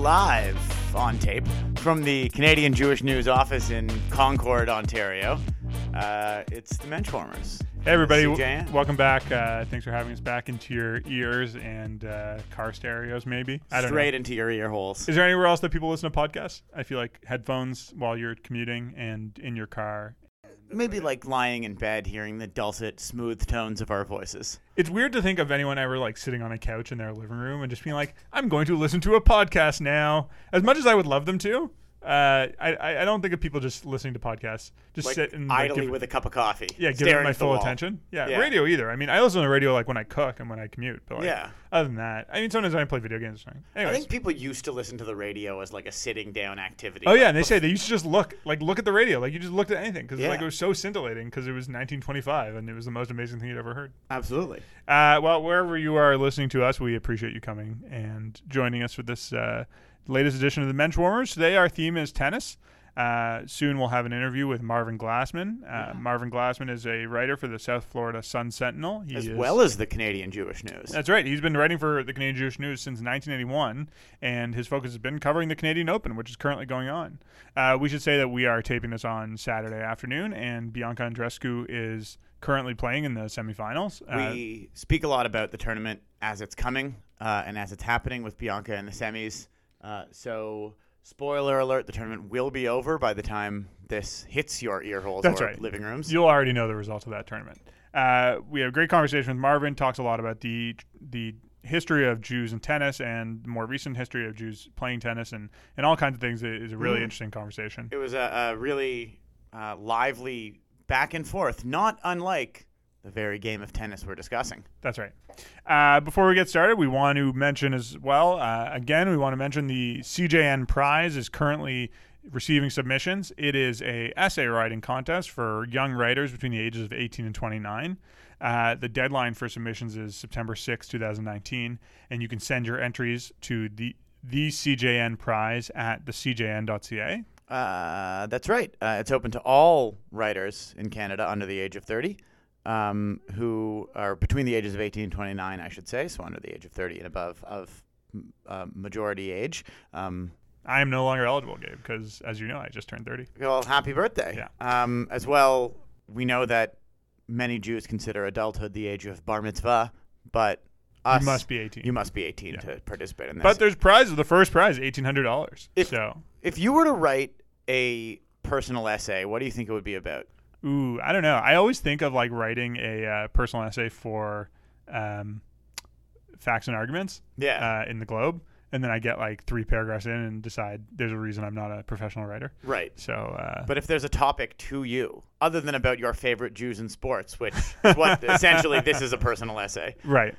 Coming to you live on tape from the Canadian Jewish News office in Concord, Ontario. Uh, it's the Menschwarmers. Hey everybody, w- welcome back. Uh, thanks for having us back into your ears and uh, car stereos, maybe. I don't Straight know. into your ear holes. Is there anywhere else that people listen to podcasts? I feel like headphones while you're commuting and in your car. Maybe like lying in bed, hearing the dulcet, smooth tones of our voices. It's weird to think of anyone ever like sitting on a couch in their living room and just being like, "I'm going to listen to a podcast now." As much as I would love them to, uh, I I I don't think of people just listening to podcasts. Just Like sit and like, idly give- with a cup of coffee. Yeah, give it my full wall. attention. Yeah, Yeah. radio either. I mean, I listen to radio like when I cook and when I commute. But like, Yeah. other than that, I mean, sometimes I play video games. Or something. I think people used to listen to the radio as like a sitting down activity. oh yeah, and they say they used to just look like look at the radio, like you just looked at anything because like it was so scintillating because it was 1925 and it was the most amazing thing you'd ever heard. Absolutely. Uh, well, wherever you are listening to us, we appreciate you coming and joining us for this uh, latest edition of the Mensch Warmers. Today, our theme is tennis. Uh, soon we'll have an interview with Marvin Glassman. Uh, Marvin Glassman is a writer for the South Florida Sun Sentinel. He As is, well as the Canadian Jewish News. That's right. He's been writing for the Canadian Jewish News since 1981, and his focus has been covering the Canadian Open, which is currently going on. Uh, we should say that we are taping this on Saturday afternoon, and Bianca Andreescu is currently playing in the semifinals. Uh, we speak a lot about the tournament as it's coming uh, and as it's happening with Bianca in the semis. Uh, so, spoiler alert: the tournament will be over by the time this hits your ear holes That's or right. living rooms. You'll already know the results of that tournament. Uh, we have a great conversation with Marvin. Talks a lot about the the history of Jews and tennis and the more recent history of Jews playing tennis and, and all kinds of things. It is a really Mm. interesting conversation. it was a, a really uh, lively back and forth, not unlike the very game of tennis we're discussing. That's right. Uh, before we get started, we want to mention as well. Uh, again, we want to mention the CJN Prize is currently receiving submissions. It is a essay writing contest for young writers between the ages of 18 and 29. Uh, the deadline for submissions is September 6, 2019, and you can send your entries to the the CJN Prize at thecjn.ca. Uh, that's right. Uh, it's open to all writers in Canada under the age of 30, um, who are between the ages of 18 and 29, I should say, so under the age of 30 and above of uh, majority age. Um, I am no longer eligible, Gabe, because as you know, I just turned 30. well, happy birthday. Yeah. Um, as well, we know that many Jews consider adulthood the age of bar mitzvah, but us, you must be 18. you must be 18 Yeah. to participate in this. But there's prizes. The first prize, eighteen hundred dollars. If- So, if you were to write a personal essay, what do you think it would be about? Ooh, I don't know. I always think of like writing a uh, personal essay for um, facts and arguments Yeah. uh, in the Globe, and then I get like three paragraphs in and decide there's a reason I'm not a professional writer. right. So, uh, But if there's a topic to you, other than about your favorite Jews in sports, which is what essentially this is a personal essay. right.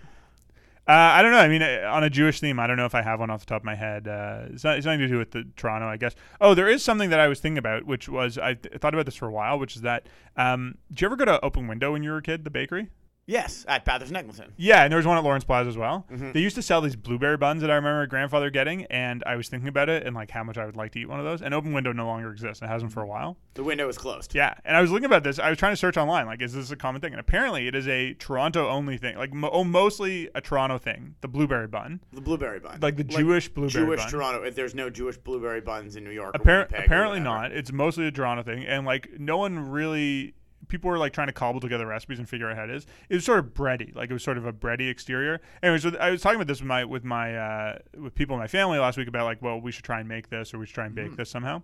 Uh, I don't know. I mean, uh, on a Jewish theme, I don't know if I have one off the top of my head. Uh, it's, not, it's nothing to do with the Toronto, I guess. Oh, there is something that I was thinking about, which was I th- thought about this for a while, which is that. Um, did you ever go to Open Window when you were a kid, the bakery? Yes, at Bathurst Negleton. Yeah, and there was one at Lawrence Plaza as well. Mhm. They used to sell these blueberry buns that I remember my grandfather getting, and I was thinking about it and like how much I would like to eat one of those. And Open Window no longer exists; it hasn't for a while. The window is closed. Yeah, and I was looking about this. I was trying to search online, like, is this a common thing? And apparently, it is a Toronto only thing, like mo- oh, mostly a Toronto thing. The blueberry bun, The blueberry bun. like the Jewish blueberry bun. Jewish bun. Toronto. If there's no Jewish blueberry buns in New York, Appar- apparently not. It's mostly a Toronto thing, and like no one really. People were like trying to cobble together recipes and figure out how it is. It was sort of bready, like it was sort of a bready exterior. Anyways, so I was talking about this with my with my uh, with people in my family last week about like, well, we should try and make this or we should try and bake Mhm. this somehow.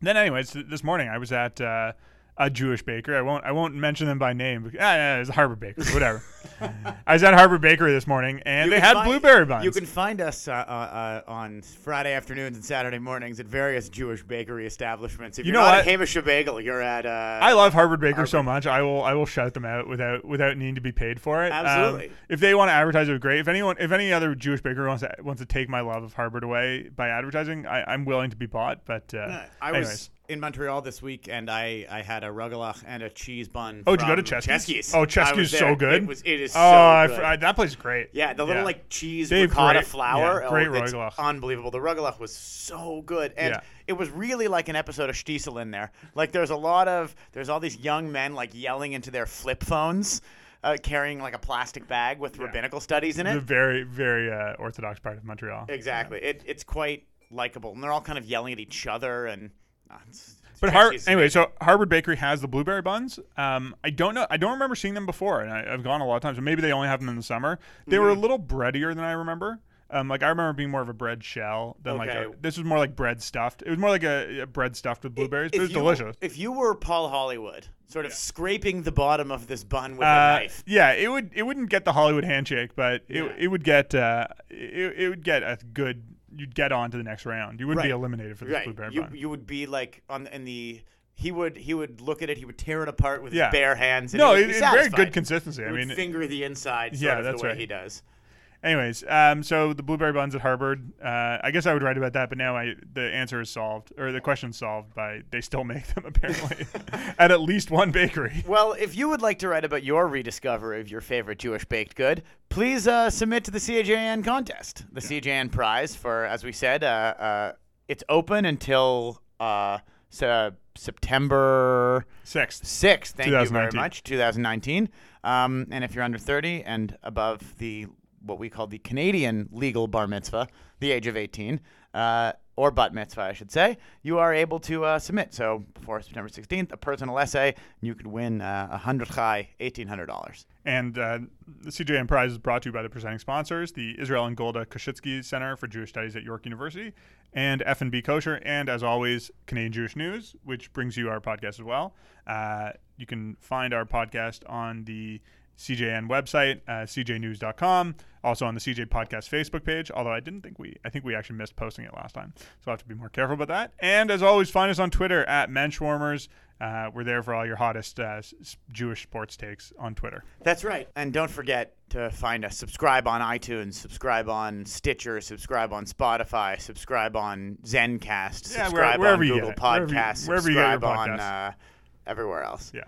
Then, anyways, th- this morning I was at uh, a Jewish bakery. I won't I won't mention them by name. But, ah, yeah, it's Harbord Bakery, whatever. I was at Harbord Bakery this morning, and You they had find- blueberry buns. You can find us uh, uh, uh, on Friday afternoons and Saturday mornings at various Jewish bakery establishments. If You you're know not what? at Hamish Bagel, you're at. Uh, I love Harbord Baker Harbord. so much. I will I will shout them out without without needing to be paid for it. Um, Absolutely. if they want to advertise it, great. If anyone if any other Jewish baker wants to wants to take my love of Harbord away by advertising, I, I'm willing to be bought. But uh, Uh, I anyways. was in Montreal this week, and I, I had a rugelach and a cheese bun. Oh, did you go to Cheskie's? Cheskie's? Oh, Cheskie's so good. It was. It is oh, so I, good. I- that place is great. yeah, the little yeah. like cheese They ricotta great- flour. yeah, great oh, it's rugelach. unbelievable. The rugelach was so good, and Yeah. it was really like an episode of Shtisel in there. Like there's a lot of there's all these young men like yelling into their flip phones. uh, carrying like a plastic bag with rabbinical studies in it. The very, very uh, orthodox part of Montreal. Exactly. It, it's quite likable, and they're all kind of yelling at each other and. But Har- anyway, so Harbord Bakery has the blueberry buns. Um, I don't know. I don't remember seeing them before, and I, I've gone a lot of times. But maybe they only have them in the summer. They were a Mm-hmm. little breadier than I remember. Um, like I remember being more of a bread shell than like a, this was more like bread stuffed. It was more like a, a bread stuffed with blueberries, but it was you, delicious. If you were Paul Hollywood, sort of scraping the bottom of this bun with a Uh, knife, yeah, it would it wouldn't get the Hollywood handshake, but it, Yeah. it would get uh, it, it would get a good. You'd get on to the next round. You wouldn't be eliminated for this right? blueberry You bun. you would be like on in the. He would he would look at it. He would tear it apart with Yeah. his bare hands. And no, it, it's very good consistency. I mean, finger the inside. Yeah, of that's the way right. he does. Anyways, um, so the blueberry buns at Harbord. Uh, I guess I would write about that, but now I the answer is solved or the question's solved by they still make them apparently at at least one bakery. Well, if you would like to write about your rediscovery of your favorite Jewish baked good, please uh, submit to the CJN contest. The CJN prize for, as we said, uh, uh, it's open until uh, se- September Sixth. 6th. Thank you very much. 2019. Um, and if you're under 30 and above the what we call the Canadian legal bar mitzvah, the age of 18, uh, or bat mitzvah, I should say, you are able to uh, submit. So before September 16th, a personal essay, and you could win uh, a hundred chai, $1,800. And uh, the CJN Prize is brought to you by the presenting sponsors, the Israel and Golda Koschitzky Center for Jewish Studies at York University, and F&B Kosher, and as always, Canadian Jewish News, which brings you our podcast as well. Uh, you can find our podcast on the CJN website, uh, cjnews.com, also on the CJ Podcast Facebook page, although I didn't think we, I think we actually missed posting it last time. So I'll have to be more careful about that. And as always, find us on Twitter at Menschwarmers. Uh, we're there for all your hottest uh, Jewish sports takes on Twitter. That's right. And don't forget to find us. Subscribe on iTunes, subscribe on Stitcher, subscribe on Spotify, subscribe on Zencast, Yeah, where- subscribe wherever on you Google get it. Wherever you- Podcasts, wherever you get your subscribe on uh, everywhere else. Yeah.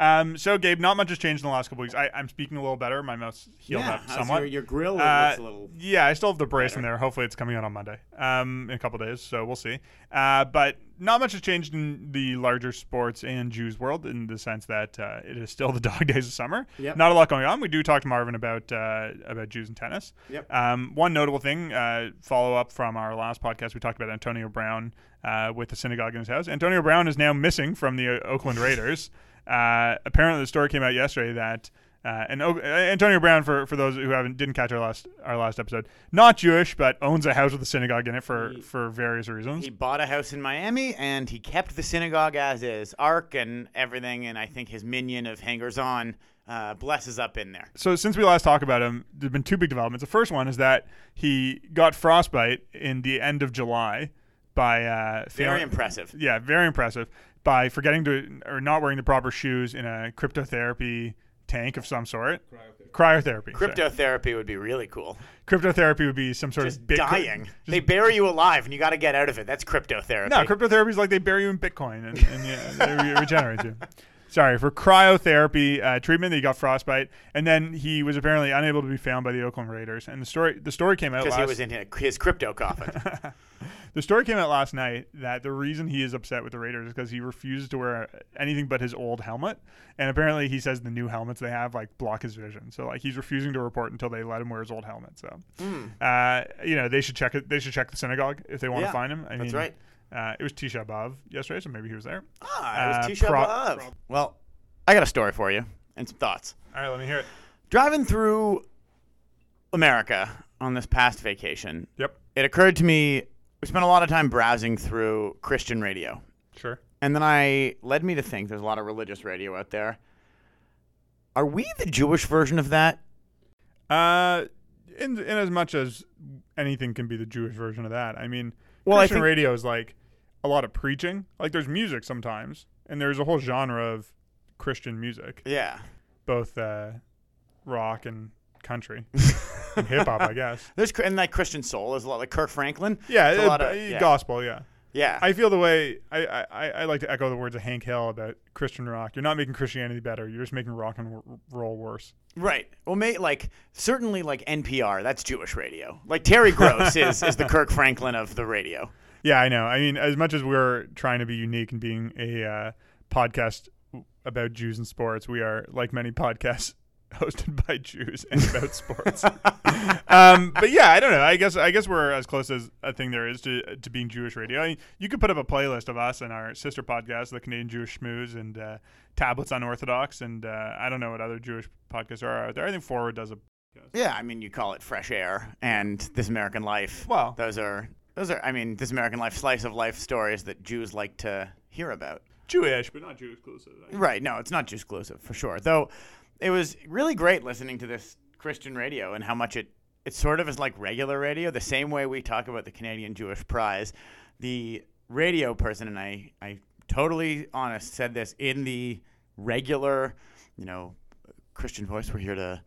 Um, so, Gabe, not much has changed in the last couple weeks. I, I'm speaking a little better. My mouth's healed up somewhat. Your, your grill Uh, looks a little. yeah, I still have the brace in there. Hopefully, it's coming out on Monday, um, in a couple days. So we'll see. Uh, but not much has changed in the larger sports and Jews world in the sense that uh, it is still the dog days of summer. Yep. Not a lot going on. We do talk to Marvin about uh, about Jews and tennis. Yep. Um, one notable thing, uh, follow up from our last podcast, we talked about Antonio Brown uh, with the synagogue in his house. Antonio Brown is now missing from the Oakland Raiders. Uh, apparently, the story came out yesterday that. Uh, and o- uh, Antonio Brown, for, for those who haven't didn't catch our last our last episode, not Jewish, but owns a house with a synagogue in it for, He- for various reasons. He bought a house in Miami and he kept the synagogue as is, ark and everything. And I think his minion of hangers on uh, blesses up in there. so since we last talked about him, there've been two big developments. The first one is that he got frostbite in the end of July by uh, Very impressive. Yeah, very impressive. By forgetting to or not wearing the proper shoes in a cryptotherapy tank of some sort. Cryotherapy. Cryotherapy, Cryptotherapy would be really cool. Cryptotherapy would be some sort Just of Bitcoin. dying. Just- they bury you alive and you got to get out of it. That's cryptotherapy. no, cryptotherapy is like they bury you in Bitcoin and, and yeah, they re- regenerate you. Sorry for cryotherapy uh, treatment. He got frostbite, and then he was apparently unable to be found by the Oakland Raiders. And the story the story came out Because he was in his crypto coffin. The story came out last night that the reason he is upset with the Raiders is because he refuses to wear anything but his old helmet, and apparently he says the new helmets they have like block his vision. So like he's refusing to report until they let him wear his old helmet. So, uh, you know, they should check it. They should check the synagogue if they want to Yeah, find him. I that's mean, right. Uh, it was Tisha B'av yesterday, so maybe he was there. Ah, it was Uh, Tisha pro- B'Av. Well, I got a story for you and some thoughts. All right, let me hear it. Driving through America on this past vacation, Yep, it occurred to me we spent a lot of time browsing through Christian radio. sure. And then I led me to think there's a lot of religious radio out there. Are we the Jewish version of that? Uh, in in as much as anything can be the Jewish version of that. I mean, Well, I Christian think- radio is like a lot of preaching. Like there's music sometimes, and there's a whole genre of Christian music, Yeah. both uh, rock and country, and hip hop, I guess. There's and like Christian soul. There's a lot like Kirk Franklin. Yeah, It's a uh, lot of- uh, yeah. gospel. Yeah, Yeah. I feel the way I, I I like to echo the words of Hank Hill about Christian rock. You're not making Christianity better. You're just making rock and w- roll worse. Right. Well, may, like certainly like NPR. That's Jewish radio. Like Terry Gross is is the Kirk Franklin of the radio. Yeah, I know. I mean, as much as we're trying to be unique and being a uh, podcast about Jews and sports, we are like many podcasts hosted by Jews and about sports. um, but yeah, I don't know. I guess I guess we're as close as a thing there is to to being Jewish radio. I mean, you could put up a playlist of us and our sister podcast, the Canadian Jewish Schmooze, and uh, Tablets Unorthodox, and uh, I don't know what other Jewish podcasts are out there. I think Forward does a. Yeah, I mean, you call it Fresh Air and This American Life. Well, those are those are. I mean, This American Life slice of life stories that Jews like to hear about. Jewish, but not Jew exclusive. Right? No, it's not Jew exclusive for sure. Though it was really great listening to this Christian radio and how much it it sort of is like regular radio, the same way we talk about the Canadian Jewish Prize. The radio person and I, I totally honest said this in the regular, you know, Christian voice. We're here to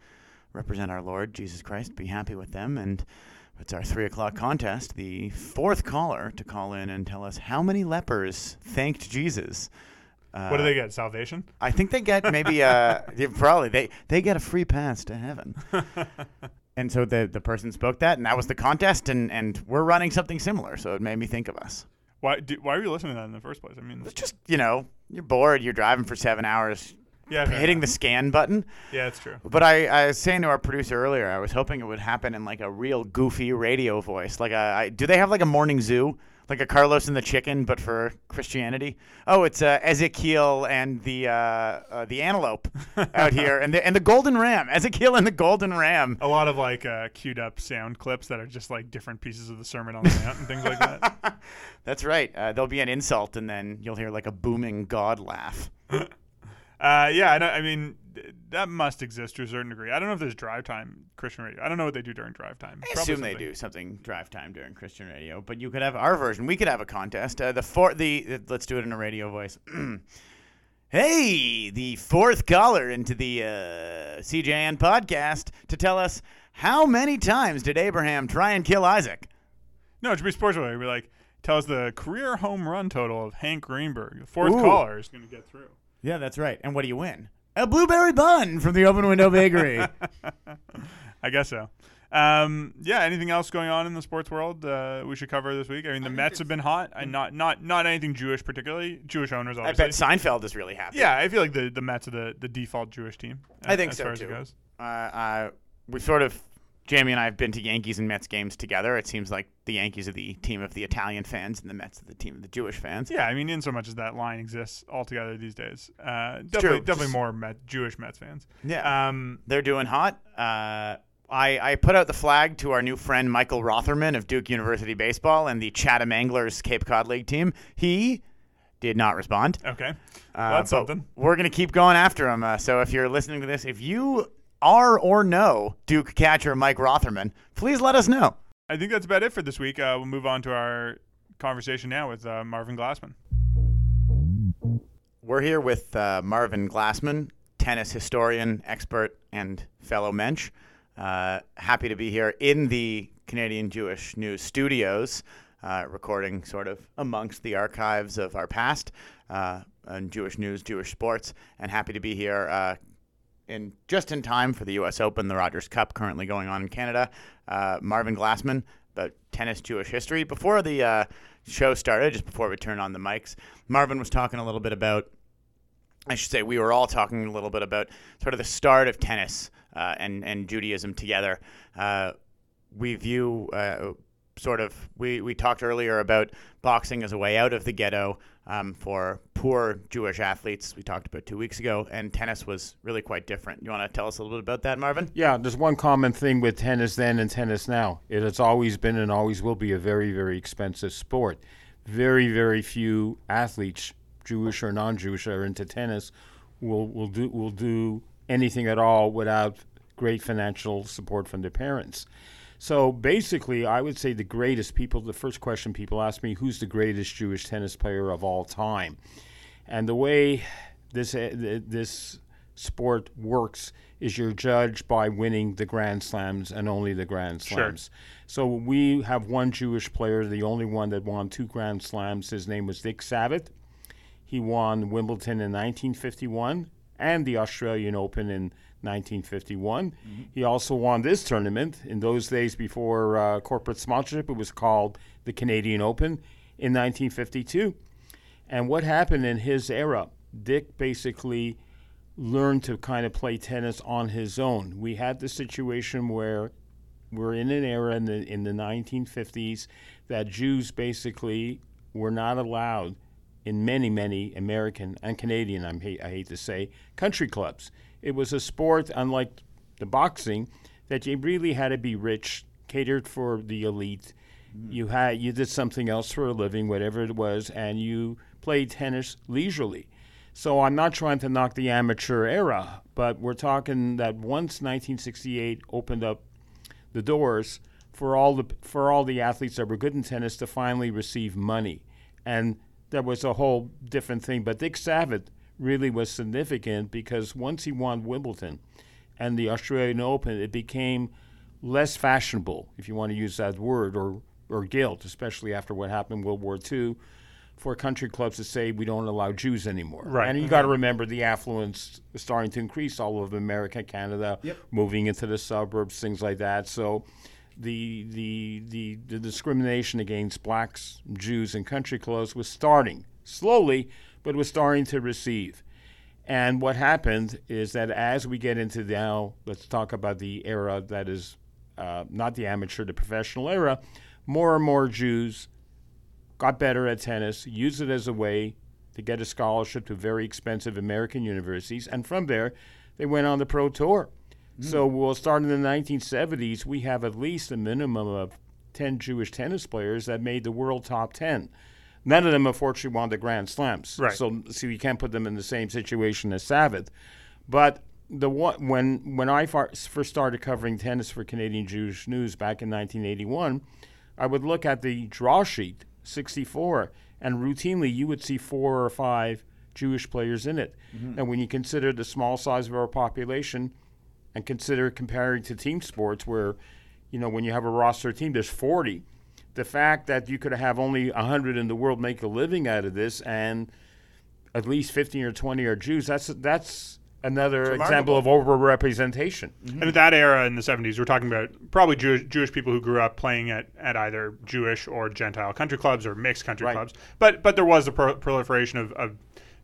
represent our Lord Jesus Christ, be happy with them, and it's our three o'clock contest. The fourth caller to call in and tell us how many lepers thanked Jesus. Uh, what do they get? Salvation? I think they get maybe uh probably they they get a free pass to heaven. and so the the person spoke that, and that was the contest, and and we're running something similar. So it made me think of us. Why do, why are you listening to that in the first place? I mean, it's just you know you're bored, you're driving for seven hours. Yeah, hitting the scan button. Yeah, it's true. But I, I was saying to our producer earlier, I was hoping it would happen in like a real goofy radio voice. Like a, I, do they have like a morning zoo? like a Carlos and the Chicken, but for Christianity. Oh, it's uh, Ezekiel and the uh, uh, the antelope out here, and the and the golden ram. Ezekiel and the golden ram. A lot of like uh, queued up sound clips that are just like different pieces of the Sermon on the Mount and things like that. That's right. Uh, there'll be an insult, and then you'll hear like a booming God laugh. Uh, yeah, I, I mean that must exist to a certain degree. I don't know if there's drive time Christian radio. I don't know what they do during drive time. I Probably assume something. they do something drive time during Christian radio, but you could have our version. We could have a contest. Uh, the four, the uh, let's do it in a radio voice. hey, the fourth caller into the uh, CJN podcast to tell us how many times did Abraham try and kill Isaac? No, it should be sports related. Be like, tell us the career home run total of Hank Greenberg. The fourth Ooh. caller is going to get through. Yeah, that's right. And what do you win? A blueberry bun from the Open Window Bakery. I guess so. Um, yeah. Anything else going on in the sports world uh, we should cover this week? I mean, the I Mets have been hot, and not not not anything Jewish particularly. Jewish owners, obviously. I bet Seinfeld is really happy. Yeah, I feel like the the Mets are the, the default Jewish team. I think as so too. Uh, uh, we sort of Jamie and I have been to Yankees and Mets games together. It seems like the Yankees are the team of the Italian fans, and the Mets are the team of the Jewish fans. Yeah, I mean, in so much as that line exists altogether these days, uh, definitely, definitely more Met, Jewish Mets fans. Yeah, um, they're doing hot. Uh, I, I put out the flag to our new friend Michael Rothenberg of Duke University baseball and the Chatham Anglers Cape Cod League team. He did not respond. Okay, uh, well, that's something. We're gonna keep going after him. Uh, so if you're listening to this, if you are or no Duke catcher Mike Rothenberg, please let us know. I think that's about it for this week. Uh, we'll move on to our conversation now with uh, Marvin Glassman. We're here with uh, Marvin Glassman, tennis historian, expert, and fellow mensch. Uh, happy to be here in the Canadian Jewish News studios, uh, recording sort of amongst the archives of our past uh, and Jewish news, Jewish sports, and happy to be here in just in time for the U.S. Open, the Rogers Cup, currently going on in Canada. Uh, Marvin Glassman, about tennis Jewish history. Before the uh, show started, just before we turned on the mics, Marvin was talking a little bit about. I should say we were all talking a little bit about sort of the start of tennis uh, and and Judaism together. Uh, we view uh, sort of we, we talked earlier about boxing as a way out of the ghetto um, for poor Jewish athletes. We talked about two weeks ago, and tennis was really quite different. You want to tell us a little bit about that, Marvin? Yeah, there's one common thing with tennis then and tennis now. It has always been and always will be a very, very expensive sport. Very, very few athletes, Jewish or non-Jewish, are into tennis. Will will do will do anything at all without great financial support from their parents. So basically, I would say the greatest people, the first question people ask me, who's the greatest Jewish tennis player of all time? And the way this, uh, this sport works is you're judged by winning the Grand Slams and only the Grand Slams. Sure. So we have one Jewish player, the only one that won two Grand Slams. His name was Dick Savitt. He won Wimbledon in 1951 and the Australian Open in 1951. Mm-hmm. He also won this tournament. In those days before uh, corporate sponsorship, it was called the Canadian Open in 1952. And what happened in his era? Dick basically learned to kind of play tennis on his own. We had the situation where we're in an era in the in the 1950s that Jews basically were not allowed in many many American and Canadian I'm, I hate to say country clubs. It was a sport unlike the boxing that you really had to be rich, catered for the elite. Mm-hmm. You had you did something else for a living, whatever it was, and you played tennis leisurely. So I'm not trying to knock the amateur era, but we're talking that once 1968 opened up the doors for all the for all the athletes that were good in tennis to finally receive money, and that was a whole different thing. But Dick Savitt really was significant because once he won Wimbledon and the Australian Open, it became less fashionable, if you want to use that word, or or guilt, especially after what happened in World War II, for country clubs to say we don't allow Jews anymore. Right. And you got to remember the affluence starting to increase all over America, Canada, Yep. moving into the suburbs, things like that. So the, the, the, the discrimination against blacks, Jews, and country clubs was starting slowly, but was starting to receive. And what happened is that as we get into now, let's talk about the era that is uh, not the amateur, the professional era, more and more Jews got better at tennis, used it as a way to get a scholarship to very expensive American universities, and from there, they went on the pro tour. So we'll start in the 1970s. We have at least a minimum of 10 Jewish tennis players that made the world top 10. None of them, unfortunately, won the Grand Slams. Right. So, so you can't put them in the same situation as Savitt. But the one, when when I far, first started covering tennis for Canadian Jewish News back in 1981, I would look at the draw sheet, 64, and routinely you would see four or five Jewish players in it. Mm-hmm. And when you consider the small size of our population, and consider comparing to team sports where, you know, when you have a roster team, there's 40. The fact that you could have only 100 in the world make a living out of this, and at least 15 or 20 are Jews, that's that's another example of overrepresentation. And at that era in the 70s, we're talking about probably Jewish, Jewish people who grew up playing at, at either Jewish or Gentile country clubs or mixed country Right. clubs. But but there was a pro- proliferation of, of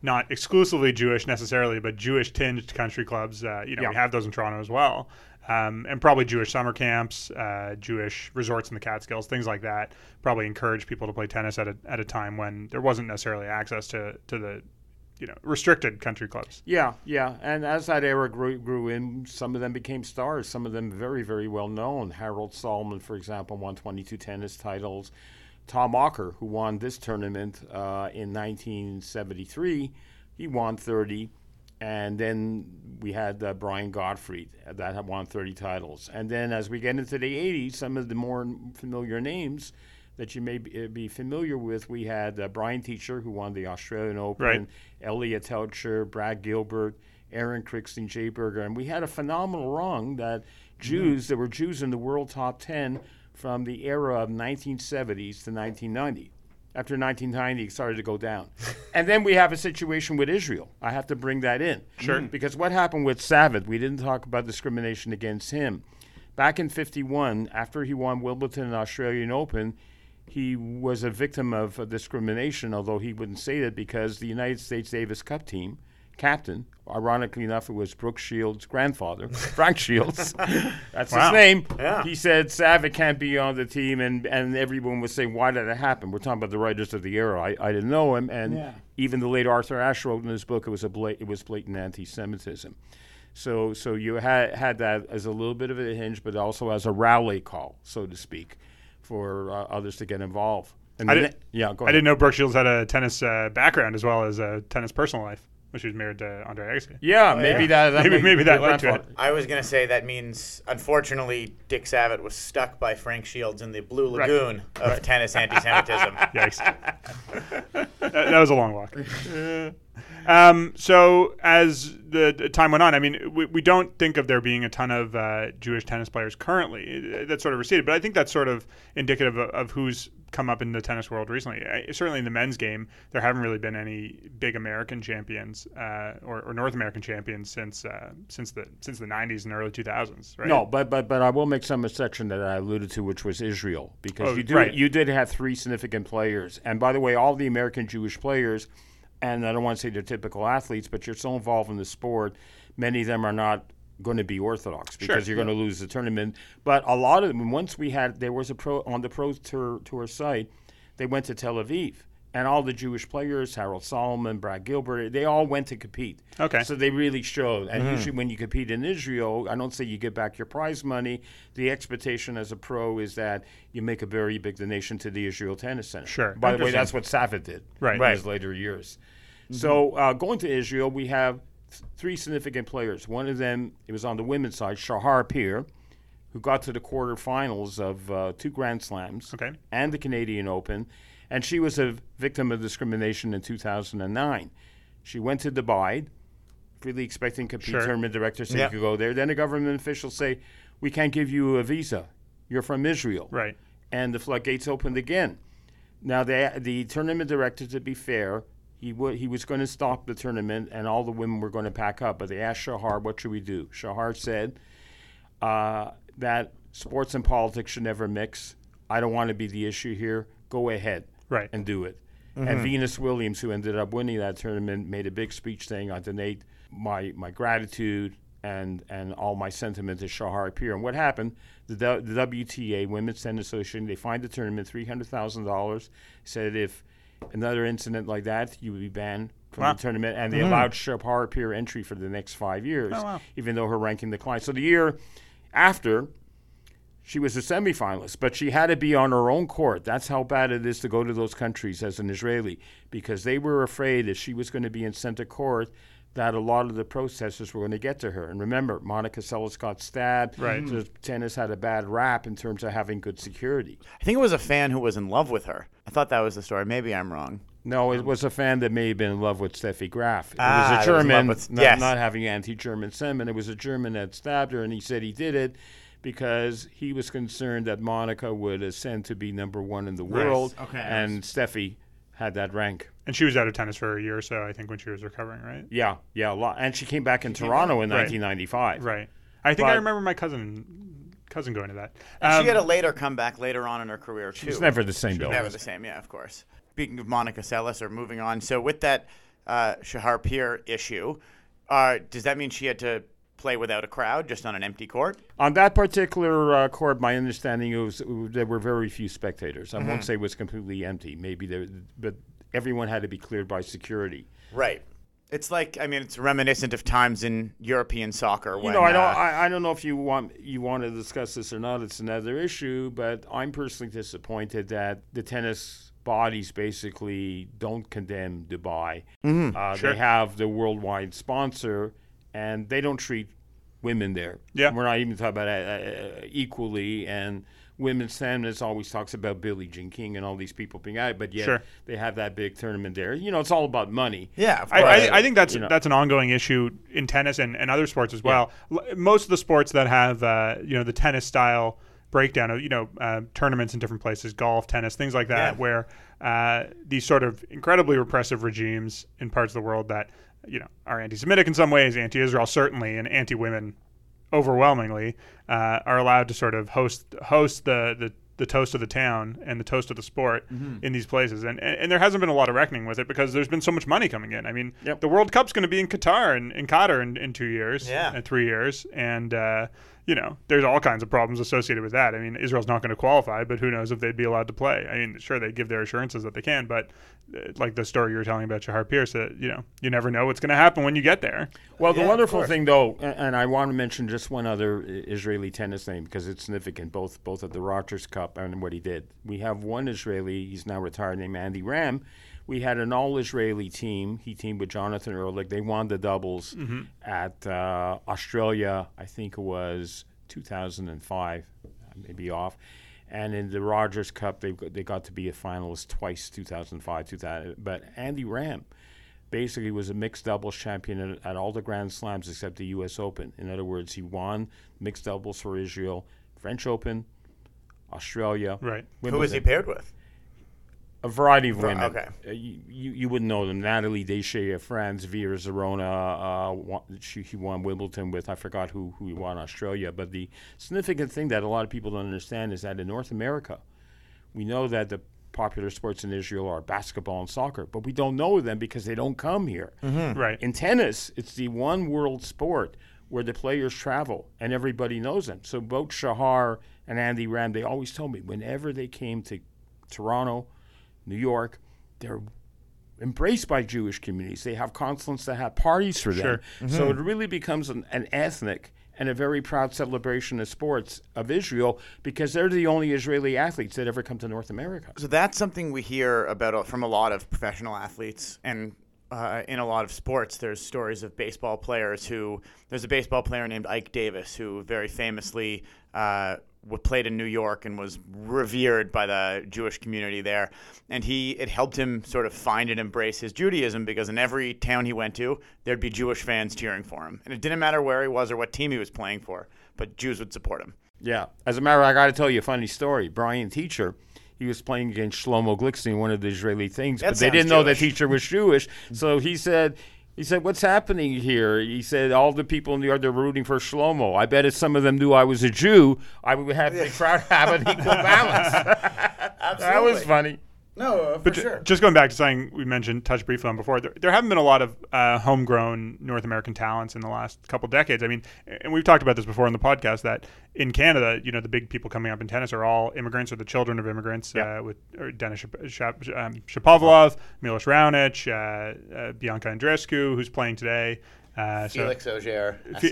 not exclusively Jewish necessarily, but Jewish tinged country clubs. Uh, you know, Yeah. we have those in Toronto as well. Um, and probably Jewish summer camps, uh, Jewish resorts in the Catskills, things like that. Probably encourage people to play tennis at a, at a time when there wasn't necessarily access to, to the you know restricted country clubs. Yeah, yeah. And as that era grew, grew in, some of them became stars, some of them very, very well known. Harold Solomon, for example, won 22 tennis titles. Tom Okker, who won this tournament uh, in 1973, he won 30. And then we had uh, Brian Gottfried that had won 30 titles. And then as we get into the 80s, some of the more familiar names that you may be, uh, familiar with, we had uh, Brian Teacher, who won the Australian Open, Right. Eliot Teltscher, Brad Gilbert, Aaron Krickstein, Jay Berger. And we had a phenomenal run that Jews, there were Jews in the world top 10 from the era of 1970s to 1990. After 1990, it started to go down. and then we have a situation with Israel. I have to bring that in. Sure. Because what happened with Savitt, we didn't talk about discrimination against him. Back in 51, after he won Wimbledon and Australian Open, he was a victim of uh, discrimination, although he wouldn't say that because the United States Davis Cup team captain, ironically enough, it was Brooke Shields' grandfather, Frank Shields. That's Wow. his name. Yeah. He said Savitt can't be on the team, and, and everyone was saying, why did it happen? We're talking about the writers of the era. I, I didn't know him, and Yeah. even the late Arthur Ashe wrote in his book it was a bla- it was blatant anti-Semitism. So so you had had that as a little bit of a hinge, but also as a rally call, so to speak, for uh, others to get involved. And I didn't- yeah, go I didn't know Brooke Shields had a tennis uh, background as well as a tennis personal life, when she was married to Andre Agassi. Yeah, maybe that, that Maybe- may- maybe that led to it. I was gonna say that means unfortunately Dick Savitt was stuck by Frank Shields in the blue Right. lagoon of tennis anti-Semitism. Yikes. that, that was a long walk. Um, so as the, the time went on, I mean, we, we don't think of there being a ton of uh, Jewish tennis players currently. Uh, That's sort of receded, but I think that's sort of indicative of, of who's come up in the tennis world recently. I, certainly in the men's game, there haven't really been any big American champions uh, or, or North American champions since uh, since the since the '90s and early 2000s. Right? No, but but but I will make some exception that I alluded to, which was Israel, because Oh, you do right. you did have three significant players, and by the way, all the American Jewish players and I don't want to say they're typical athletes, but you're so involved in the sport, many of them are not going to be orthodox because you're going to lose the tournament. But a lot of them, once we had, there was a pro on the pro tour, tour site, they went to Tel Aviv. And all the Jewish players, Harold Solomon, Brad Gilbert, they all went to compete. Okay. So they really showed. And usually, when you compete in Israel, I don't say you get back your prize money. The expectation as a pro is that you make a very big donation to the Israel Tennis Center. Sure. By the way, that's what Savitt did Right. in Right. his later years. So uh, going to Israel, we have three significant players. One of them, it was on the women's side, Shahar Peer, who got to the quarterfinals of uh, two Grand Slams Okay. and the Canadian Open, and she was a victim of discrimination in 2009. She went to Dubai, really expecting compete Sure. tournament director Yeah. you could go there. Then the government officials say, "We can't give you a visa. You're from Israel." Right. and the floodgates opened again. Now, the the tournament director, to be fair, he would he was going to stop the tournament, and all the women were going to pack up. But they asked Shahar, "What should we do?" Shahar said uh, that sports and politics should never mix. I don't want to be the issue here. Go ahead, Right. and do it. And Venus Williams, who ended up winning that tournament, made a big speech saying, "I donate my my gratitude and and all my sentiment to Shahar Peer." And what happened? The, the WTA, Women's Tennis Association, they fined the tournament three hundred thousand dollars. Said if another incident like that, you would be banned from Wow. the tournament, and they mm-hmm. allowed Shahar Peer entry for the next five years, Oh, wow. even though her ranking declined. So the year after, she was a semifinalist, but she had to be on her own court. That's how bad it is to go to those countries as an Israeli, because they were afraid if she was going to be in center court, that a lot of the protesters were going to get to her. And remember, Monica Seles got stabbed. Right. So tennis had a bad rap in terms of having good security. I think it was a fan who was in love with her. I thought that was the story. Maybe I'm wrong. No, it was a fan that may have been in love with Steffi Graf. It Ah, was that a was German, with- not, yes. not having anti-German sentiment. It was a German that stabbed her, and he said he did it because he was concerned that Monica would ascend to be number one in the world, Okay. and Steffi had that rank. And she was out of tennis for a year or so, I think, when she was recovering, right? Yeah, yeah, a lot. And she came back in Toronto in Right. 1995. Right. I think I remember my cousin cousin going to that. Um, she had a later comeback later on in her career too. It's never the same, Bill. Never the same, yeah, of course. Speaking of Monica Seles, or moving on, so with that uh, Shahar Peer issue, uh, does that mean she had to play without a crowd, just on an empty court? On that particular uh, court, my understanding was there were very few spectators. I won't say it was completely empty. Maybe there, but everyone had to be cleared by security. Right. It's like I mean, it's reminiscent of times in European soccer when You know, I don't. uh, I, I don't know if you want you want to discuss this or not. It's another issue, but I'm personally disappointed that the tennis bodies basically don't condemn Dubai. Uh, Sure. They have the worldwide sponsor, and they don't treat women there. Yeah. we're not even talking about uh, uh, equally and. Women's tennis always talks about Billie Jean King and all these people being out, but yet Sure. they have that big tournament there. You know, it's all about money. yeah, of I, course. I, I think that's you know. that's an ongoing issue in tennis and, and other sports as well. L- Most of the sports that have uh, you know the tennis style breakdown of you know uh, tournaments in different places, golf, tennis, things like that, Yeah. where uh, these sort of incredibly repressive regimes in parts of the world that you know are anti-Semitic in some ways, anti-Israel certainly, and anti-women overwhelmingly uh, are allowed to sort of host host the, the the toast of the town and the toast of the sport Mm-hmm. in these places, and, and and there hasn't been a lot of reckoning with it because there's been so much money coming in. I mean, Yep. the World Cup's going to be in Qatar and in Qatar in, in two years, Yeah. in three years, and uh, you know there's all kinds of problems associated with that. I mean, Israel's not going to qualify, but who knows if they'd be allowed to play? I mean, sure they give their assurances that they can, but uh, like the story you were telling about Shahar Peer's, that you know you never know what's going to happen when you get there. Well, the Yeah, wonderful thing, though, a- and I want to mention just one other Israeli tennis name because it's significant, both both at the Rogers Cup and what he did. We have one Israeli, he's now retired, named Andy Ram. We had an all-Israeli team. He teamed with Jonathan Erlich. They won the doubles at uh, Australia. I think it was 2005, maybe off. And in the Rogers Cup, they they got to be a finalist twice, 2005, 2000. But Andy Ram basically was a mixed doubles champion at, at all the Grand Slams except the U.S. Open. In other words, he won mixed doubles for Israel, French Open, Australia. Right. Who was he paired with? A variety of women. okay. Uh, you, you you wouldn't know them. Natalie Deschamps of France, Vera Zvonareva. Uh, won, she, he won Wimbledon with I forgot who who won Australia. But the significant thing that a lot of people don't understand is that in North America, we know that the popular sports in Israel are basketball and soccer, but we don't know them because they don't come here. Right. In tennis, it's the one world sport where the players travel and everybody knows them. So both Shahar and Andy Ram, they always told me whenever they came to Toronto, New York, they're embraced by Jewish communities. They have consulates that have parties for them. Sure. So it really becomes an, an ethnic and a very proud celebration of sports of Israel because they're the only Israeli athletes that ever come to North America. So that's something we hear about uh, from a lot of professional athletes and uh, in a lot of sports. There's stories of baseball players who there's a baseball player named Ike Davis who very famously uh, wa- played in New York and was revered by the Jewish community there. And he it helped him sort of find and embrace his Judaism because in every town he went to, there'd be Jewish fans cheering for him, and it didn't matter where he was or what team he was playing for, but Jews would support him. Yeah. As a matter, of fact, I got to tell you a funny story. Brian Teacher, he was playing against Shlomo Glickstein, one of the Israeli things, That but they didn't know that Teacher was Jewish. So he said, he said, "What's happening here?" He said, "All the people in the yard they're rooting for Shlomo. I bet if some of them knew I was a Jew, I would have the crowd have an equal balance." that was funny. No, for But ju- just going back to something we mentioned, touched briefly on before, there, there haven't been a lot of uh, homegrown North American talents in the last couple decades. I mean, and we've talked about this before on the podcast that in Canada, you know, the big people coming up in tennis are all immigrants or the children of immigrants. Yeah. Uh, with or Denis Shap- Shap- um, Shapovalov, Milos Raonic, uh, uh, Bianca Andreescu, who's playing today. Uh, so Auger, Fe-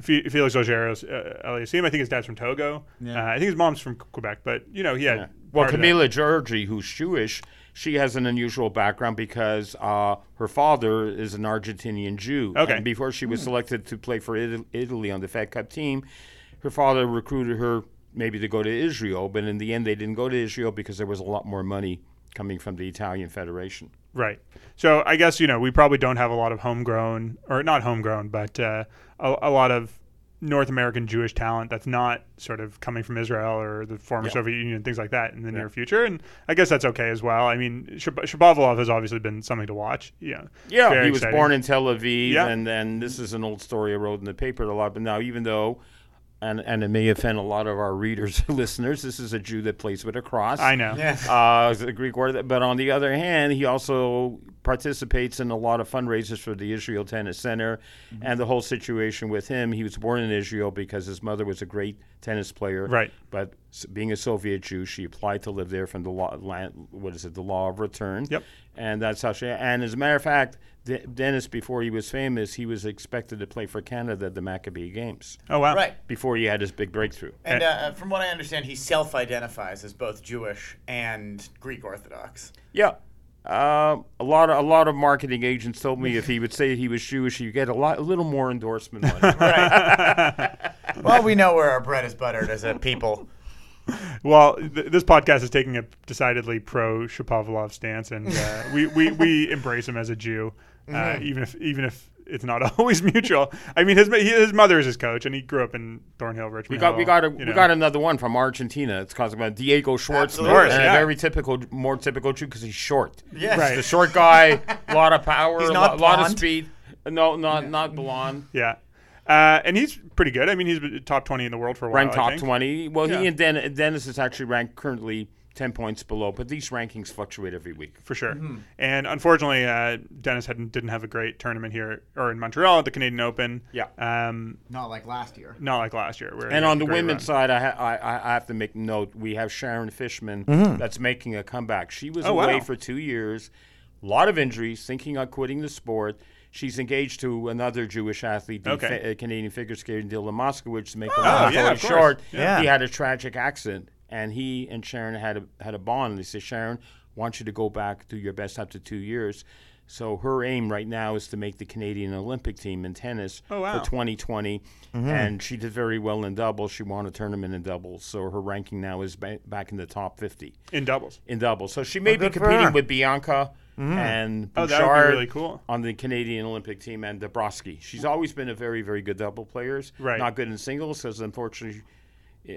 Fe- Felix Auger-Aliassime, uh, Aliassime, I think his dad's from Togo. Uh, I think his mom's from Quebec, but you know, he had. Yeah. Well, part of that. Camila Giorgi, who's Jewish, she has an unusual background because uh, her father is an Argentinian Jew. Okay. And before she was selected to play for Ita- Italy on the Fed Cup team, her father recruited her maybe to go to Israel, but in the end, they didn't go to Israel because there was a lot more money coming from the Italian Federation. Right. So I guess you know we probably don't have a lot of homegrown, or not homegrown, but uh, a, a lot of North American Jewish talent that's not sort of coming from Israel or the former Yeah. Soviet Union, things like that, in the near future. And I guess that's okay as well. I mean, Shab- Shapovalov has obviously been something to watch. Yeah. Yeah, Very he was exciting. born in Tel Aviv, Yeah. and then this is an old story I wrote in the paper a lot. But now, even though, and and it may offend a lot of our readers, or listeners, this is a Jew that plays with a cross. I know. uh, it's a Greek word. But on the other hand, he also participates in a lot of fundraisers for the Israel Tennis Center, Mm-hmm. and the whole situation with him. He was born in Israel because his mother was a great tennis player. Right. But s- being a Soviet Jew, she applied to live there from the law. Land, what is it? The law of return. Yep. And that's how she. And as a matter of fact, De- Denis, before he was famous, he was expected to play for Canada at the Maccabee Games Oh wow. Right. before he had his big breakthrough. And uh, from what I understand, he self-identifies as both Jewish and Greek Orthodox. Yeah. Uh, a lot of a lot of marketing agents told me if he would say he was Jewish, you get a lot, a little more endorsement money. Right. well, we know where our bread is buttered as a people. Well, th- this podcast is taking a decidedly pro Shapovalov stance, and uh, we, we we embrace him as a Jew, uh, Mm-hmm. even if even if it's not always mutual. I mean, his he, his mother is his coach, and he grew up in Thornhill, Richmond. We got we got a, you we know. got another one from Argentina. It's called about Diego Schwartzman, Absolutely. and Yeah. a very typical, more typical Jew because he's short. Yes. Right. The short guy, a lot of power, a not lo- lot of speed. No, not not blonde. yeah, uh, and he's pretty good. I mean, he's top twenty in the world for a while. Ranked I top think. twenty. Well, Yeah. he and Den- Denis is actually ranked currently ten points below, but these rankings fluctuate every week. for sure. Mm-hmm. And unfortunately, uh, Denis hadn't, didn't have a great tournament here or in Montreal at the Canadian Open. Yeah. Um, Not like last year. not like last year. where And on the women's run. side, I, ha- I, I I have to make note. We have Sharon Fichman that's making a comeback. She was Oh, away wow. for two years, a lot of injuries, thinking of quitting the sport. She's engaged to another Jewish athlete, the Okay. fa- uh, Canadian figure skater Dylan Moscovitch. To make a Oh, long story of course. short, Yeah. he had a tragic accident, and he and Sharon had a had a bond. They said, Sharon, want you to go back, to your best after two years. So her aim right now is to make the Canadian Olympic team in tennis Oh, wow. for 2020, and she did very well in doubles. She won a tournament in doubles, so her ranking now is ba- back in the top 50 in doubles. in doubles. So she may be competing with Bianca and Oh, that would be Bouchard really cool. on the Canadian Olympic team and Dabrowski. She's always been a very, very good double player. Right. Not good in singles because unfortunately,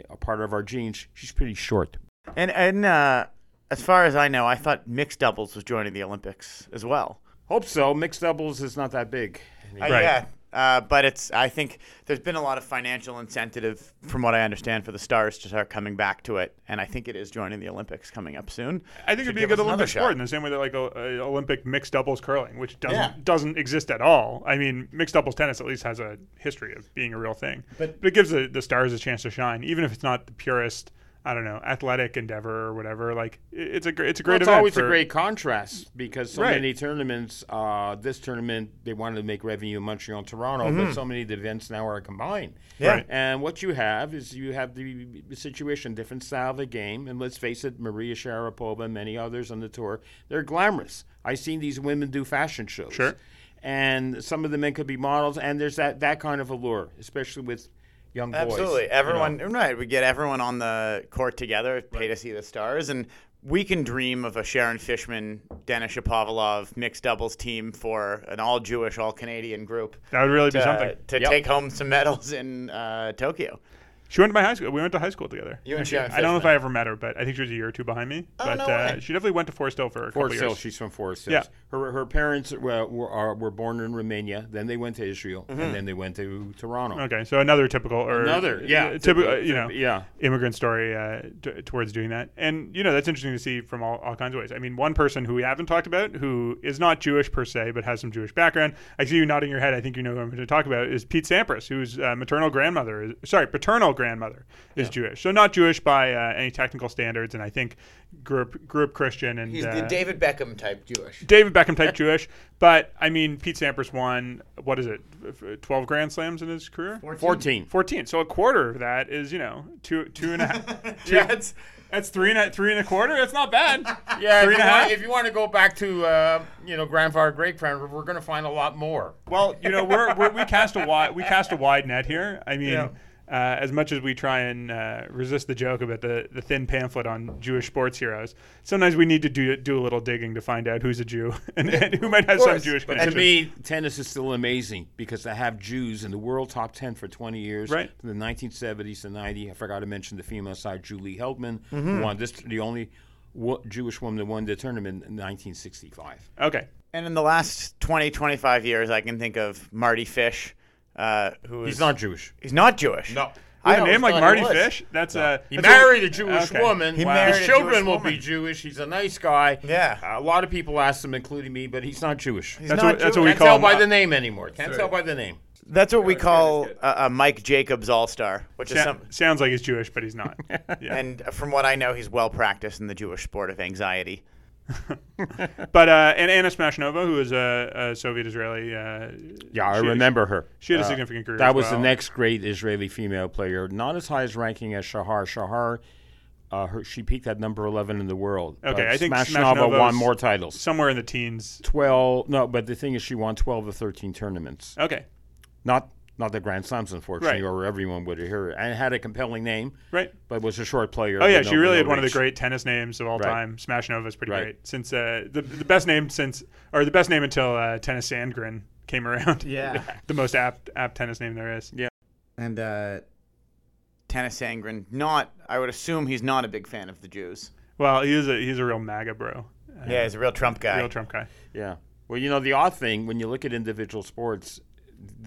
a part of our genes, she's pretty short. And and uh, as far as I know, I thought mixed doubles was joining the Olympics as well. Hope so. Mixed doubles is not that big. Uh, Right. Yeah. Uh, but it's I think there's been a lot of financial incentive, from what I understand, for the Stars to start coming back to it, and I think it is joining the Olympics coming up soon. I think it'd be a good Olympic sport in the same way that like a, a Olympic mixed doubles curling, which doesn't Yeah. doesn't exist at all. I mean, mixed doubles tennis at least has a history of being a real thing, But- it gives the, the stars a chance to shine, even if it's not the purest. I don't know, athletic endeavor or whatever. Like it's a gr- it's a great Well, it's event. always for- a great contrast because so Right. many tournaments. Uh, this tournament they wanted to make revenue in Montreal and Toronto, Mm-hmm. but so many of the events now are combined. Yeah. Right. And what you have is you have the, the situation, different style of the game, and let's face it, Maria Sharapova and many others on the tour, they're glamorous. I've seen these women do fashion shows. Sure. And some of the men could be models, and there's that that kind of allure, especially with young boys. Absolutely, you know. everyone. Right, we get everyone on the court together, pay to see the stars, and we can dream of a Sharon Fichman, Denis Shapovalov mixed doubles team for an all Jewish, all Canadian group that would really be something. to Yep. take home some medals in uh, Tokyo. She went to my high school. We went to high school together. You and Sharon I don't know if I ever met her, but I think she was a year or two behind me. Oh, but no uh, way. she definitely went to Forest Hill for a couple Forest Hill. years. She's from Forest Hill. Yeah. Her her parents were were, are, were born in Romania. Then they went to Israel, Mm-hmm. and then they went to Toronto. Okay, so another typical or Another, yeah, typical, you know, yeah. immigrant story uh, t- towards doing that. And you know, that's interesting to see from all, all kinds of ways. I mean, one person who we haven't talked about, who is not Jewish per se, but has some Jewish background. I see you nodding your head. I think you know who I'm going to talk about is Pete Sampras, whose uh, maternal grandmother, is, sorry, paternal grandmother is Jewish. So not Jewish by uh, any technical standards, and I think grew up, grew up Christian and He's uh, the David Beckham type Jewish. David Beckham type Jewish. But I mean, Pete Sampras won what is it, twelve Grand Slams in his career? Fourteen. 14. So a quarter of that is, you know, two two and a half. two, Yeah, it's- that's three and a, three and a quarter. That's not bad. Yeah, Three if and you, a want, half? if you want to go back to uh, you know grandfather, great grandfather, we're going to find a lot more. Well, you know, we're, we're we cast a wide we cast a wide net here. I mean. Yeah. Uh, as much as we try and uh, resist the joke about the, the thin pamphlet on Jewish sports heroes, sometimes we need to do do a little digging to find out who's a Jew and, and who might have some course, Jewish But to me, tennis is still amazing because to have Jews in the world top 10 for 20 years, Right. from the 1970s to 90. I forgot to mention the female side, Julie Heldman, Mm-hmm. won this, the only wo- Jewish woman that won the tournament in 1965. okay, And in the last 20, 25 years, I can think of Mardy Fish, uh, who is He's not Jewish. he's not Jewish. No. I a always name like thought he Mardy. Fish. That's a He that's married a, a Jewish okay. woman. He Wow. married His children will woman. be Jewish. He's a nice guy. Yeah. A lot of people ask him, including me, but he's not Jewish. He's That's not what- that's Jewish. what we Can't call tell him, by uh, the name anymore. Can't tell by the name. That's what we call a, a Mike Jacobs All Star, which is some. sounds like he's Jewish, but he's not. Yeah. And from what I know, he's well practiced in the Jewish sport of anxiety. But uh, and Anna Smashnova, who is a, a Soviet Israeli. Uh, Yeah, I remember her. She had a Uh, significant career. That as was well. the next great Israeli female player. Not as high as ranking as Shahar. Shahar, uh, her, she peaked at number 11 in the world. Okay, I think Smashnova Smashnova won more titles. somewhere in the teens. 12, no, but the thing is, she won 12 of 13 tournaments. Okay, Not not the Grand Slams, unfortunately, Right. or everyone would hear it. And had a compelling name, right. but was a short player. Oh yeah, with she no- really no had one of the great tennis names of all Right. time. Smash Smashnova is pretty Right. great. Since uh, the the best name since or the best name until uh, Tennys Sandgren came around. Yeah. the most apt apt tennis name there is. Yeah. And uh, Tennys Sandgren, not. I would assume he's not a big fan of the Jews. Well, he is a he's a real MAGA bro. Uh, Yeah, he's a real Trump guy. real Trump guy. Yeah. Well, you know, the odd thing when you look at individual sports,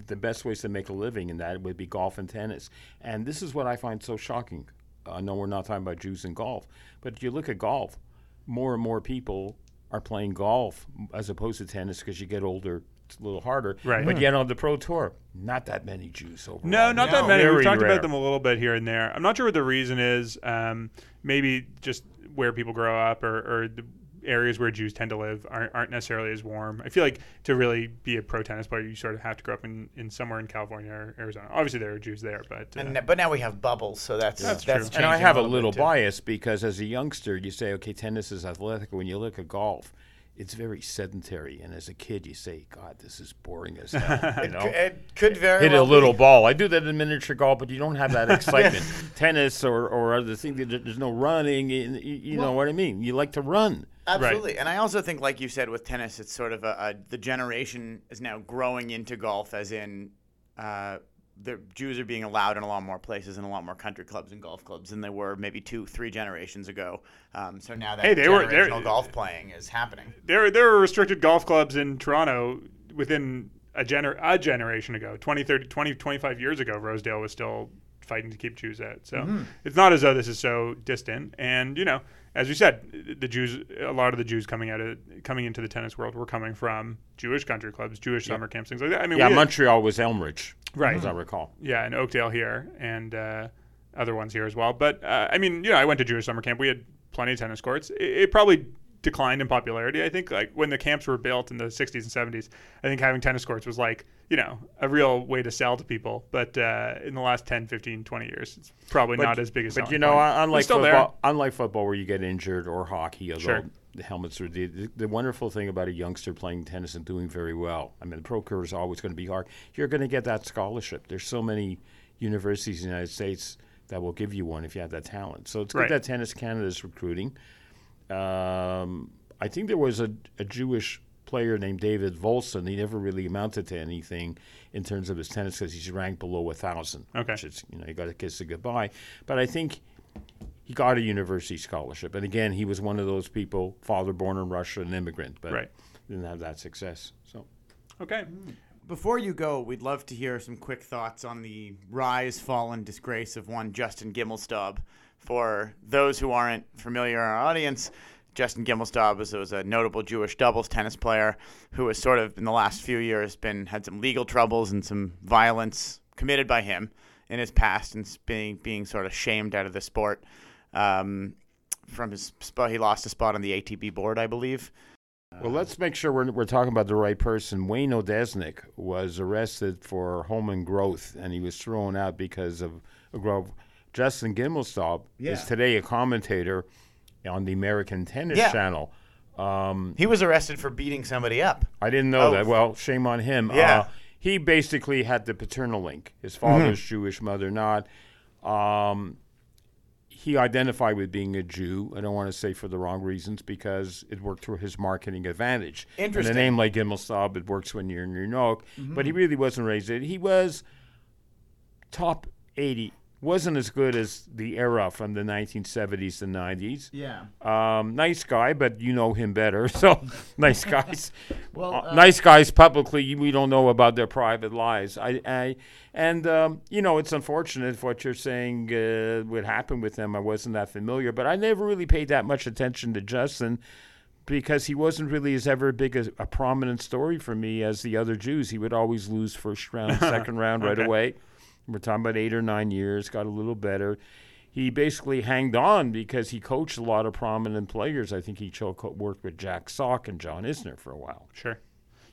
the best ways to make a living in that would be golf and tennis. And this is what I find so shocking. I know we're not talking about Jews and golf, but if you look at golf, more and more people are playing golf as opposed to tennis because you get older. It's a little harder. Right. But yet on the pro tour, not that many Jews overall. No, not that No. many. We've talked rare. about them a little bit here and there. I'm not sure what the reason is. Um, maybe just where people grow up or, or the areas where Jews tend to live aren't, aren't necessarily as warm. I feel like to really be a pro tennis player, you sort of have to grow up in, in somewhere in California or Arizona. Obviously, there are Jews there, but uh, And, but now we have bubbles, so that's That's that's, true. And I have a bit, little bias because as a youngster, you say, okay, tennis is athletic. When you look at golf, it's very sedentary. And as a kid, you say, God, this is boring as hell. You know? It could very Hit well a little be. ball. I do that in miniature golf, but you don't have that excitement. Tennis or, or other things, there's no running. You, you know what I mean? You like to run. Absolutely, and I also think, like you said, with tennis, it's sort of a, a the generation is now growing into golf, as in uh, the Jews are being allowed in a lot more places and a lot more country clubs and golf clubs than they were maybe two, three generations ago. Um, so now that Hey, they were- they're- generational golf playing is happening. there there are restricted golf clubs in Toronto within a, gener- a generation ago, 20, 30, 20, 25 years ago, Rosedale was still fighting to keep Jews out. So Mm-hmm. it's not as though this is so distant. And you know, as you said, the Jews, a lot of the Jews coming out of coming into the tennis world were coming from Jewish country clubs, Jewish summer camps, things like that. I mean, Yeah, we had- Montreal was Elmridge, Right. as I recall. yeah, and Oakdale here, and uh, other ones here as well. But uh, I mean, you know, I went to Jewish summer camp. We had plenty of tennis courts. It, it probably declined in popularity. I think like when the camps were built in the 60s and 70s, I think having tennis courts was like you know a real way to sell to people. But uh, in the last 10, 15, 20 years, it's probably not as big as a But you know, point. unlike It's still football, unlike football where you get injured or hockey, although Sure. The helmets are the, the the wonderful thing about a youngster playing tennis and doing very well. I mean, the pro career is always going to be hard. You're going to get that scholarship. There's so many universities in the United States that will give you one if you have that talent. So it's good Right. that Tennis Canada is recruiting. Um, I think there was a, a Jewish player named David Volson. He never really amounted to anything in terms of his tennis because he's ranked below a thousand. Okay. Which is, you know, you got to kiss it goodbye. But I think he got a university scholarship. And again, he was one of those people, father born in Russia, an immigrant, but Right. didn't have that success. So okay. Before you go, we'd love to hear some quick thoughts on the rise, fall, and disgrace of one Justin Gimelstob. For those who aren't familiar in our audience, Justin Gimelstob was, was a notable Jewish doubles tennis player who has sort of in the last few years been had some legal troubles and some violence committed by him in his past and being being sort of shamed out of the sport. Um, from his spot, he lost a spot on the ATP board, I believe. Well, let's make sure we're, we're talking about the right person. Wayne Odesnik was arrested for human growth, and he was thrown out because of a growth. Justin Gimelstob Yeah. is today a commentator on the American Tennis Yeah. Channel. Um, He was arrested for beating somebody up. I didn't know Oh. that. Well, shame on him. Yeah. Uh, he basically had the paternal link. His Mm-hmm. father's Jewish, mother not. Um, he identified with being a Jew. I don't want to say for the wrong reasons because it worked to his marketing advantage. Interesting. And a name like Gimelstob, it works when you're in New York. Mm-hmm. But he really wasn't raised it. He was top 80. Wasn't as good as the era from the 1970s and 90s. Yeah. Um, nice guy, but you know him better. So nice guys. Well, Uh, uh, nice guys publicly. We don't know about their private lives. I, I and um, you know it's unfortunate what you're saying uh, would happen with them. I wasn't that familiar, but I never really paid that much attention to Justin because he wasn't really as ever big a, a prominent story for me as the other Jews. He would always lose first round, second round right Okay. away. We're talking about eight or nine years. Got a little better. He basically hanged on because he coached a lot of prominent players. I think he worked with Jack Sock and John Isner for a while. Sure.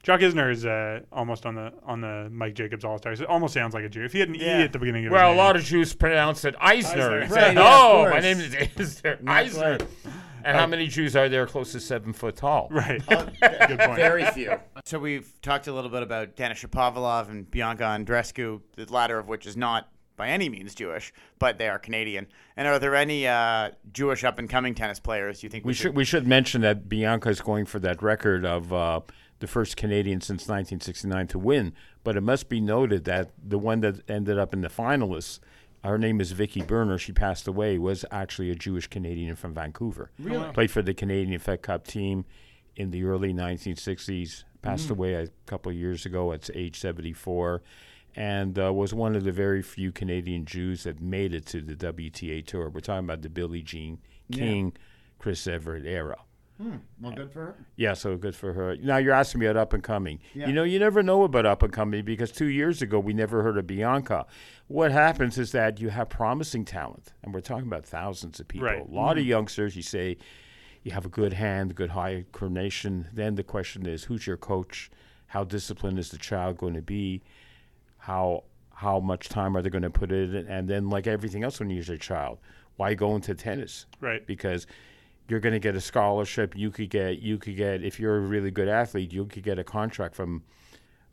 Chuck Isner is uh, almost on the on the Mike Jacobs All Stars. It almost sounds like a Jew. If he had an Yeah. E at the beginning of Well, a his name. lot of Jews pronounce it Eisner. Eisner. Right, yeah, no, of my name is Isner. Not Eisner. quite. And how many Jews are there close to seven foot tall? right. Good point. Very few. So we've talked a little bit about Denis Shapovalov and Bianca Andreescu, the latter of which is not by any means Jewish, but they are Canadian. And are there any uh, Jewish up and coming tennis players you think we, We should we should mention that Bianca is going for that record of uh, the first Canadian since 1969 to win. But it must be noted that the one that ended up in the finalists, her name is Vicki Berner. She passed away. Was actually a Jewish Canadian from Vancouver. Really? Played for the Canadian Fed Cup team in the early 1960s. Passed away a couple of years ago at age 74. And uh, was one of the very few Canadian Jews that made it to the WTA tour. We're talking about the Billie Jean King, Chris Evert era. Hmm, well, good for her. Yeah, so good for her. Now you're asking me about up and coming. Yeah. You know, you never know about up and coming because two years ago we never heard of Bianca. What happens is that you have promising talent, and we're talking about thousands of people. Right. A lot of mm-hmm. youngsters. You say you have a good hand, good high coordination. Then the question is, who's your coach? How disciplined is the child going to be? How how much time are they going to put in? And then, like everything else when you're a child, why go into tennis? Right. because you're going to get a scholarship. You could get you could get if you're a really good athlete, you could get a contract from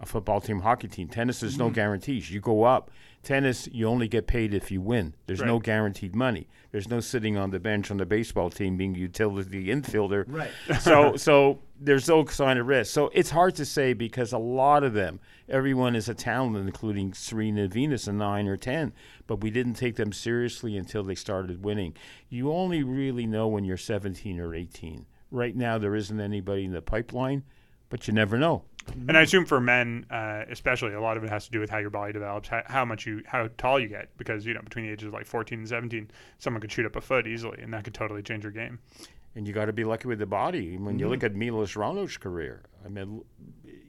a football team, hockey team. Tennis is no mm-hmm. guarantees. You go up. Tennis, you only get paid if you win. There's no guaranteed money. There's no sitting on the bench on the baseball team being utility infielder. Right. so so there's no sign of risk. So it's hard to say because a lot of them, everyone is a talent, including Serena and Venus, a nine or ten. But we didn't take them seriously until they started winning. You only really know when you're 17 or 18. Right now, there isn't anybody in the pipeline, but you never know. And I assume for men, uh, especially, a lot of it has to do with how your body develops, how, how much you, how tall you get, because you know between the ages of like 14 and 17, someone could shoot up a foot easily, and that could totally change your game. And you got to be lucky with the body. When you look at Milos Raonic's career, I mean,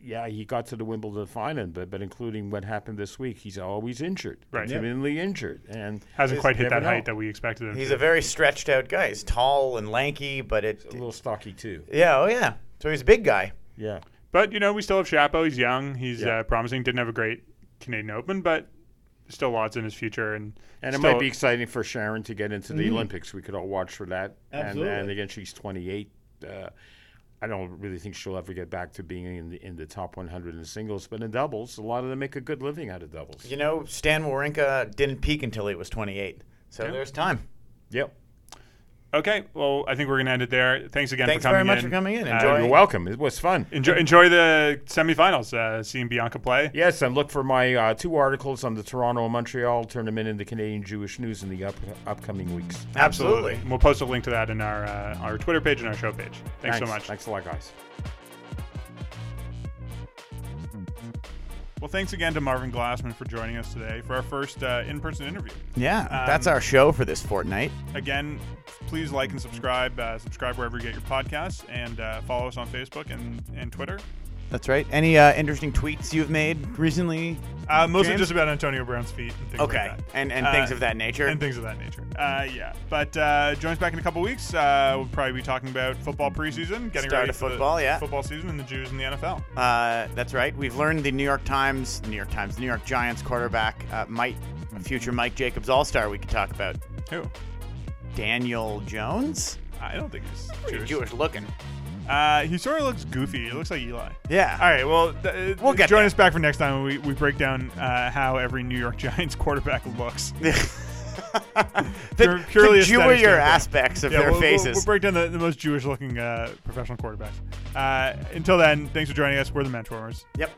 yeah, he got to the Wimbledon final, but but including what happened this week, he's always injured, Right. Yeah. intermittently injured, and Hasn't quite hit never that height that we expected him He's to. a very stretched out guy. He's tall and lanky, but it. a little stocky too. Yeah, oh yeah. So he's a big guy. Yeah. But you know, we still have Shapo. He's young. He's Yeah. uh, promising. Didn't have a great Canadian Open, but still lots in his future. And And it still- might be exciting for Sharon to get into the Olympics. We could all watch for that. And, Absolutely. and again, she's 28. Uh, I don't really think she'll ever get back to being in the, in the top 100 in singles, but in doubles, a lot of them make a good living out of doubles. You know, Stan Wawrinka didn't peak until he was 28. So Yeah. there's time. Yep. Okay, well, I think we're gonna end it there. Thanks again Thanks for coming very much in. for coming in. Uh, Enjoy. You're welcome. It was fun. enjoy, enjoy the semifinals. Uh, seeing Bianca play. Yes, and look for my uh, two articles on the Toronto and Montreal tournament in the Canadian Jewish News in the up, upcoming weeks. Absolutely. And We'll post a link to that in our uh, our Twitter page and our show page. Thanks, so much. Thanks a lot, guys. Well, thanks again to Marvin Glassman for joining us today for our first uh, in-person interview. Yeah, that's Um, our show for this fortnight. Again, please like and subscribe. Uh, subscribe wherever you get your podcasts, and uh, follow us on Facebook and, and Twitter. That's right. Any uh, interesting tweets you've made recently? Uh, mostly James? just about Antonio Brown's feet and things Okay, like that. and and Uh, things of that nature. and things of that nature. Uh, yeah, but uh, join us back in a couple weeks. Uh, we'll probably be talking about football preseason, getting Start ready for football, yeah. football season, and the Jews in the NFL. Uh, that's right. We've learned the New York Times, New York Times, New York Giants quarterback uh, might future Mike Jacobs All Star. We could talk about Who? Daniel Jones. I don't think he's Jewish. Jewish looking. Uh, he sort of looks goofy. He looks like Eli. Yeah. All right. Well, th- We'll get join there. us back for next time when we, we break down uh, how every New York Giants quarterback looks. the, Pure- purely the Jewier aspects of Yeah, their we'll, we'll- faces. We'll, break down the, the most Jewish-looking uh, professional quarterbacks. Uh, until then, thanks for joining us. We're the Mentorers. yep.